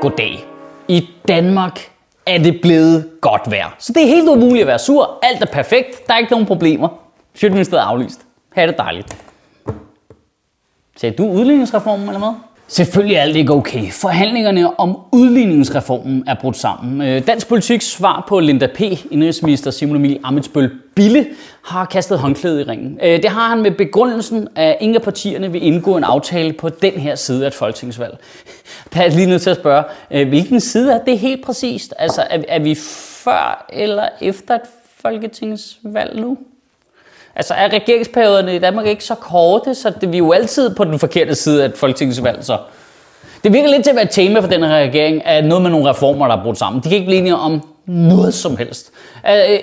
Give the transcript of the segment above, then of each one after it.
Goddag. I Danmark er det blevet godt vejr. Så det er helt umuligt at være sur. Alt er perfekt. Der er ikke nogen problemer. Sjøtministeriet er aflyst. Ha' det dejligt. Sagde du udligningsreformen eller hvad? Selvfølgelig er alt ikke okay. Forhandlingerne om udligningsreformen er brudt sammen. Øh, dansk Politiks svar på Linda P., indrigsminister Simon Emil Amitsbøl Bille, har kastet håndklædet i ringen. Øh, det har han med begrundelsen, at ingen af partierne vil indgå en aftale på den her side af et folketingsvalg. Der er lige nødt til at spørge, øh, hvilken side er det helt præcist? Altså, er, er vi før eller efter et folketingsvalg nu? Altså er regeringsperioderne i Danmark ikke så korte, så det, vi er jo altid på den forkerte side af folketingsvalg, så. Det virker lidt til at være et tema for den her regering, at noget med nogle reformer, der er brudt sammen. De kan ikke blive enige om noget som helst. Øh,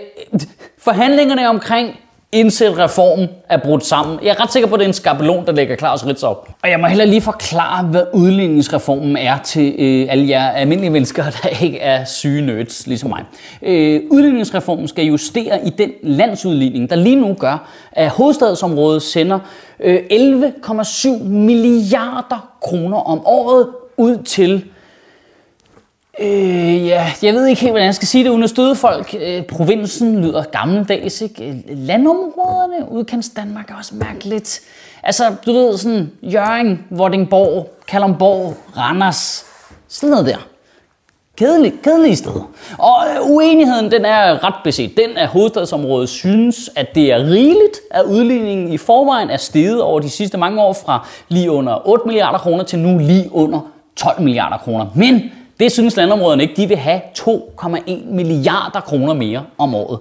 forhandlingerne omkring indsæt reform er brudt sammen. Jeg er ret sikker på, at det er en skabelon, der ligger klar hos op. Og jeg må heller lige forklare, hvad udligningsreformen er til øh, alle jer almindelige mennesker, der ikke er syge nerds, ligesom mig. Øh, udligningsreformen skal justere i den landsudligning, der lige nu gør, at hovedstadsområdet sender øh, 11,7 milliarder kroner om året ud til Øh, ja, jeg ved ikke helt, hvordan jeg skal sige det uden at støde folk. Øh, provinsen lyder gammeldags, ikke? Landområderne, udkants Danmark er også mærkeligt. Altså, du ved, sådan Jørgen, Vordingborg, Kalundborg, Randers, sådan noget der. Kedelig, kedelige steder. Og øh, uenigheden, den er ret beset. Den er hovedstadsområdet synes, at det er rigeligt, at udligningen i forvejen er steget over de sidste mange år fra lige under 8 milliarder kroner til nu lige under 12 milliarder kroner. Men det synes landområderne ikke. De vil have 2,1 milliarder kroner mere om året.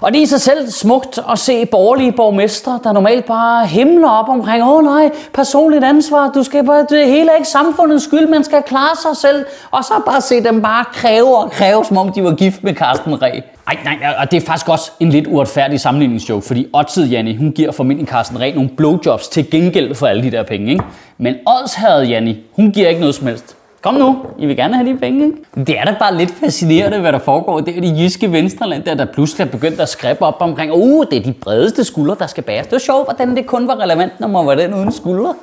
Og det er i sig selv smukt at se borgerlige borgmestre, der normalt bare himler op omkring, åh oh, nej, personligt ansvar, du skal bare, det hele er ikke samfundets skyld, man skal klare sig selv. Og så bare se dem bare kræve og kræve, som om de var gift med Carsten Reh. Ej, nej, og det er faktisk også en lidt uretfærdig sammenligningsjoke, fordi Otzid Janni, hun giver formentlig Carsten Reh nogle blowjobs til gengæld for alle de der penge, ikke? Men Odshavet Janni, hun giver ikke noget som helst. Kom nu, I vil gerne have de penge. Ikke? Det er da bare lidt fascinerende, hvad der foregår. Det er de jyske venstreland, der, der pludselig er begyndt at skrive op omkring, uh, det er de bredeste skuldre, der skal bæres. Det var sjovt, hvordan det kun var relevant, når man var den uden skuldre.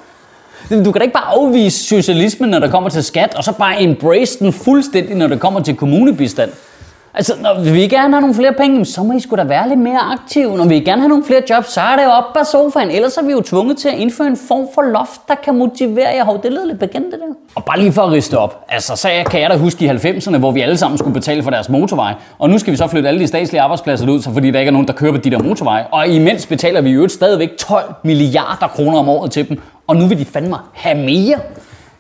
Du kan da ikke bare afvise socialismen, når der kommer til skat, og så bare embrace den fuldstændig, når det kommer til kommunebistand. Altså, når vi vil gerne have nogle flere penge, så må I sgu da være lidt mere aktive. Når vi gerne have nogle flere jobs, så er det jo op af sofaen. Ellers er vi jo tvunget til at indføre en form for loft, der kan motivere jer. Hov, det lyder lidt bekendt, det der. Og bare lige for at riste op. Altså, så kan jeg da huske i 90'erne, hvor vi alle sammen skulle betale for deres motorvej. Og nu skal vi så flytte alle de statslige arbejdspladser ud, så fordi der ikke er nogen, der kører på de der motorveje. Og imens betaler vi jo stadigvæk 12 milliarder kroner om året til dem. Og nu vil de fandme have mere.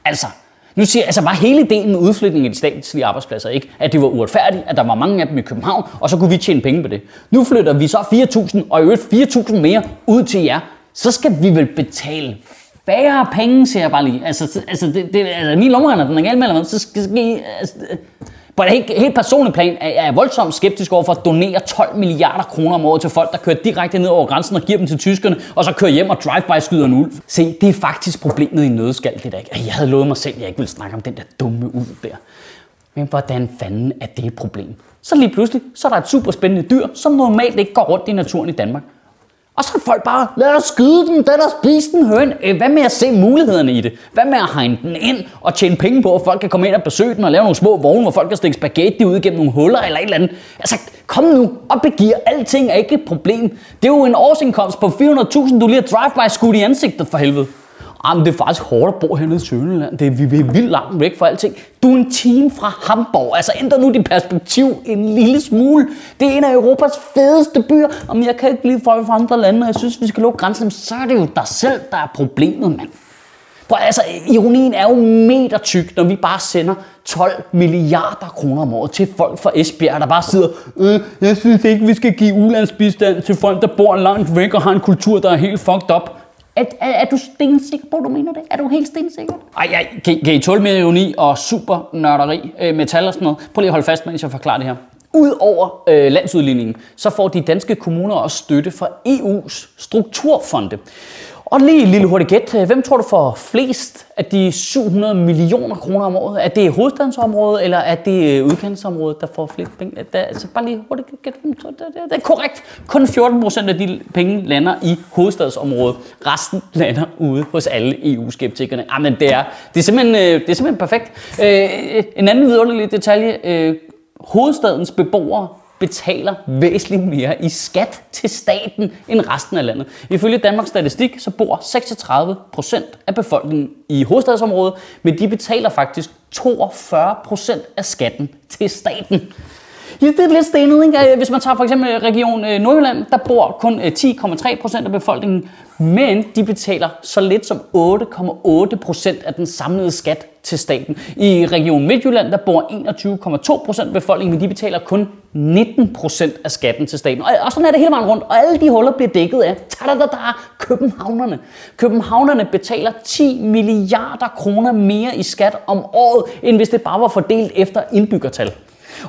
Altså, nu siger jeg, altså var hele ideen med udflytning af de statslige arbejdspladser ikke, at det var uretfærdigt, at der var mange af dem i København, og så kunne vi tjene penge på det. Nu flytter vi så 4.000 og i øvrigt 4.000 mere ud til jer. Så skal vi vel betale færre penge, siger jeg bare lige. Altså, altså, det, det, altså min lommeregner, den er galt med, eller hvad? Så skal, skal I, altså, på et helt, helt personligt plan er jeg voldsomt skeptisk over for at donere 12 milliarder kroner om året til folk, der kører direkte ned over grænsen og giver dem til tyskerne, og så kører hjem og drive-by skyder en ulv. Se, det er faktisk problemet i nødskal, det der ikke. Jeg havde lovet mig selv, at jeg ikke ville snakke om den der dumme ulv der. Men hvordan fanden er det et problem? Så lige pludselig, så er der et super spændende dyr, som normalt ikke går rundt i naturen i Danmark. Og så er folk bare, lad os skyde den, lad os spise den høn. Øh, hvad med at se mulighederne i det? Hvad med at hegne den ind og tjene penge på, at folk kan komme ind og besøge den og lave nogle små vogne, hvor folk kan stikke spaghetti ud gennem nogle huller eller et eller andet? Altså, kom nu og begiver. Alting er ikke et problem. Det er jo en årsindkomst på 400.000, du lige har drive-by skudt i ansigtet for helvede men det er faktisk hårdt at bo hernede i Sønderland. Det er, vi er vildt langt væk fra alting. Du er en time fra Hamburg. Altså, ændre nu dit perspektiv en lille smule. Det er en af Europas fedeste byer. Om jeg kan ikke lide folk fra andre lande, og jeg synes, vi skal lukke grænsen, så er det jo dig selv, der er problemet, mand. Prøv, altså, ironien er jo meter tyk, når vi bare sender 12 milliarder kroner om året til folk fra Esbjerg, der bare sidder, øh, jeg synes ikke, vi skal give ulandsbistand til folk, der bor langt væk og har en kultur, der er helt fucked up. Er, er, er du stensikker på, at du mener det? Er du helt stensikker? Ej, ej kan, kan I tåle mere ironi og super nørderi, øh, metal og sådan noget? Prøv lige at holde fast, mens jeg forklarer det her. Udover øh, landsudligningen, så får de danske kommuner også støtte fra EU's strukturfonde. Og lige et lille hurtigt gæt. Øh, hvem tror du får flest af de 700 millioner kroner om året? Er det hovedstadsområdet, eller er det øh, udkantsområdet, der får flest penge? Det altså bare lige hurtigt gæt. Det, det, er korrekt. Kun 14 procent af de penge lander i hovedstadsområdet. Resten lander ude hos alle EU-skeptikerne. Jamen, ah, det er, det er, simpelthen, øh, det er simpelthen perfekt. En anden vidunderlig detalje. Hovedstadens beboere betaler væsentligt mere i skat til staten end resten af landet. Ifølge Danmarks Statistik så bor 36 procent af befolkningen i hovedstadsområdet, men de betaler faktisk 42 procent af skatten til staten. Ja, det er lidt stenet, ikke? Altså, hvis man tager for eksempel øh, Region øh, Nordjylland, der bor kun øh, 10,3 procent af befolkningen, men de betaler så lidt som 8,8 procent af den samlede skat til staten. I Region Midtjylland, der bor 21,2 procent af befolkningen, men de betaler kun 19 procent af skatten til staten. Og sådan er det hele vejen rundt, og alle de huller bliver dækket af tadadada, københavnerne. Københavnerne betaler 10 milliarder kroner mere i skat om året, end hvis det bare var fordelt efter indbyggertal.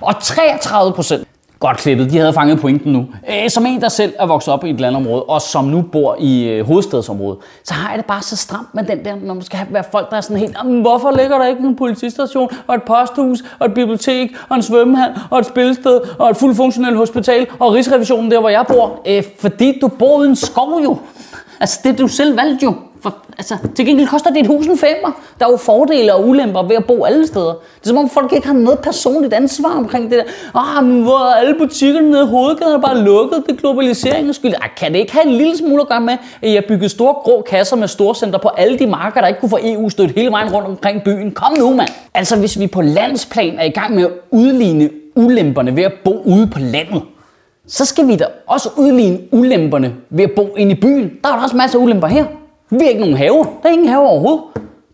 Og 33 procent, godt klippet, de havde fanget pointen nu. Øh, som en, der selv er vokset op i et landområde, og som nu bor i øh, hovedstadsområdet, så har jeg det bare så stramt med den der, når man skal have, være folk, der er sådan helt, hvorfor ligger der ikke en politistation, og et posthus, og et bibliotek, og en svømmehal, og et spilsted, og et fuldt funktionelt hospital, og Rigsrevisionen der, hvor jeg bor? Øh, fordi du bor i en skov jo. Altså, det du selv valgte jo. For, altså, til gengæld koster det et hus en femmer. Der er jo fordele og ulemper ved at bo alle steder. Det er som om folk ikke har noget personligt ansvar omkring det der. Ah, men hvor er alle butikkerne nede i hovedgaden er bare lukket? Det er globaliseringens skyld. Ah, kan det ikke have en lille smule at gøre med, at jeg byggede store grå kasser med storcenter på alle de marker, der ikke kunne få EU stødt hele vejen rundt omkring byen? Kom nu, mand! Altså, hvis vi på landsplan er i gang med at udligne ulemperne ved at bo ude på landet, så skal vi da også udligne ulemperne ved at bo inde i byen. Der er der også masser af ulemper her. Vi har ikke nogen haver. Der er ingen haver overhovedet.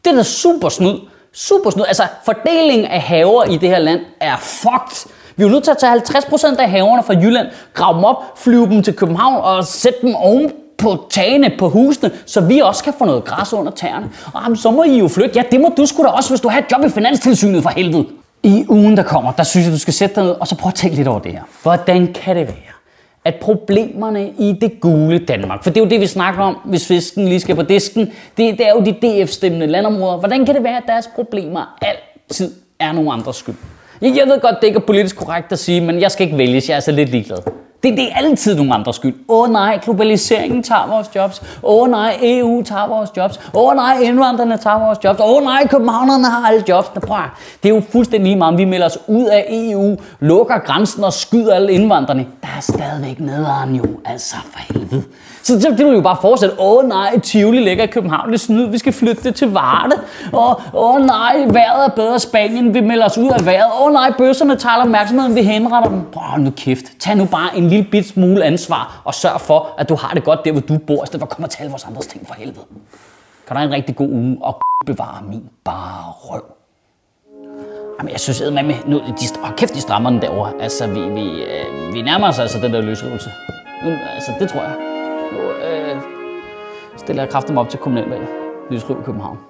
Det er da super snyd. Super snyd. Altså, fordelingen af haver i det her land er fucked. Vi er nødt til at tage 50% af haverne fra Jylland, grave dem op, flyve dem til København og sætte dem oven på tagene på husene, så vi også kan få noget græs under tæerne. Og jamen, så må I jo flytte. Ja, det må du sgu da også, hvis du har et job i Finanstilsynet for helvede. I ugen, der kommer, der synes jeg, du skal sætte dig ned, og så prøve at tænke lidt over det her. Hvordan kan det være, at problemerne i det gule Danmark, for det er jo det, vi snakker om, hvis fisken lige skal på disken, det, det er jo de DF-stemmende landområder. Hvordan kan det være, at deres problemer altid er nogen andres skyld? Jeg ved godt, det ikke er politisk korrekt at sige, men jeg skal ikke vælges, jeg er så lidt ligeglad. Det, det er altid nogle andres skyld. Åh oh, nej, globaliseringen tager vores jobs. Åh oh, nej, EU tager vores jobs. Åh oh, nej, indvandrerne tager vores jobs. Åh oh, nej, københavnerne har alle jobs. Prøv, det er jo fuldstændig lige meget, vi melder os ud af EU, lukker grænsen og skyder alle indvandrerne. Der er stadigvæk nederen jo, altså for helvede. Så, så det vil jo bare fortsætte. Åh nej, Tivoli ligger i København. Det snyd, vi skal flytte det til Varde. Åh, åh nej, vejret er bedre Spanien. Vi melder os ud af vejret. Åh nej, bøsserne tager opmærksomheden. Vi henretter dem. Åh, nu kæft. Tag nu bare en lille bit smule ansvar og sørg for, at du har det godt der, hvor du bor, i stedet for at komme og tale vores andres ting for helvede. Kan du have en rigtig god uge og bevare min bare røv. Jamen, jeg synes, at med, nu, de, oh, kæft, de strammer den derovre. Altså, vi, vi, øh, vi nærmer os altså den der løsrivelse. Nu, altså, det tror jeg. Nu øh, stiller jeg kraften op til kommunalvalget. Lysriv København.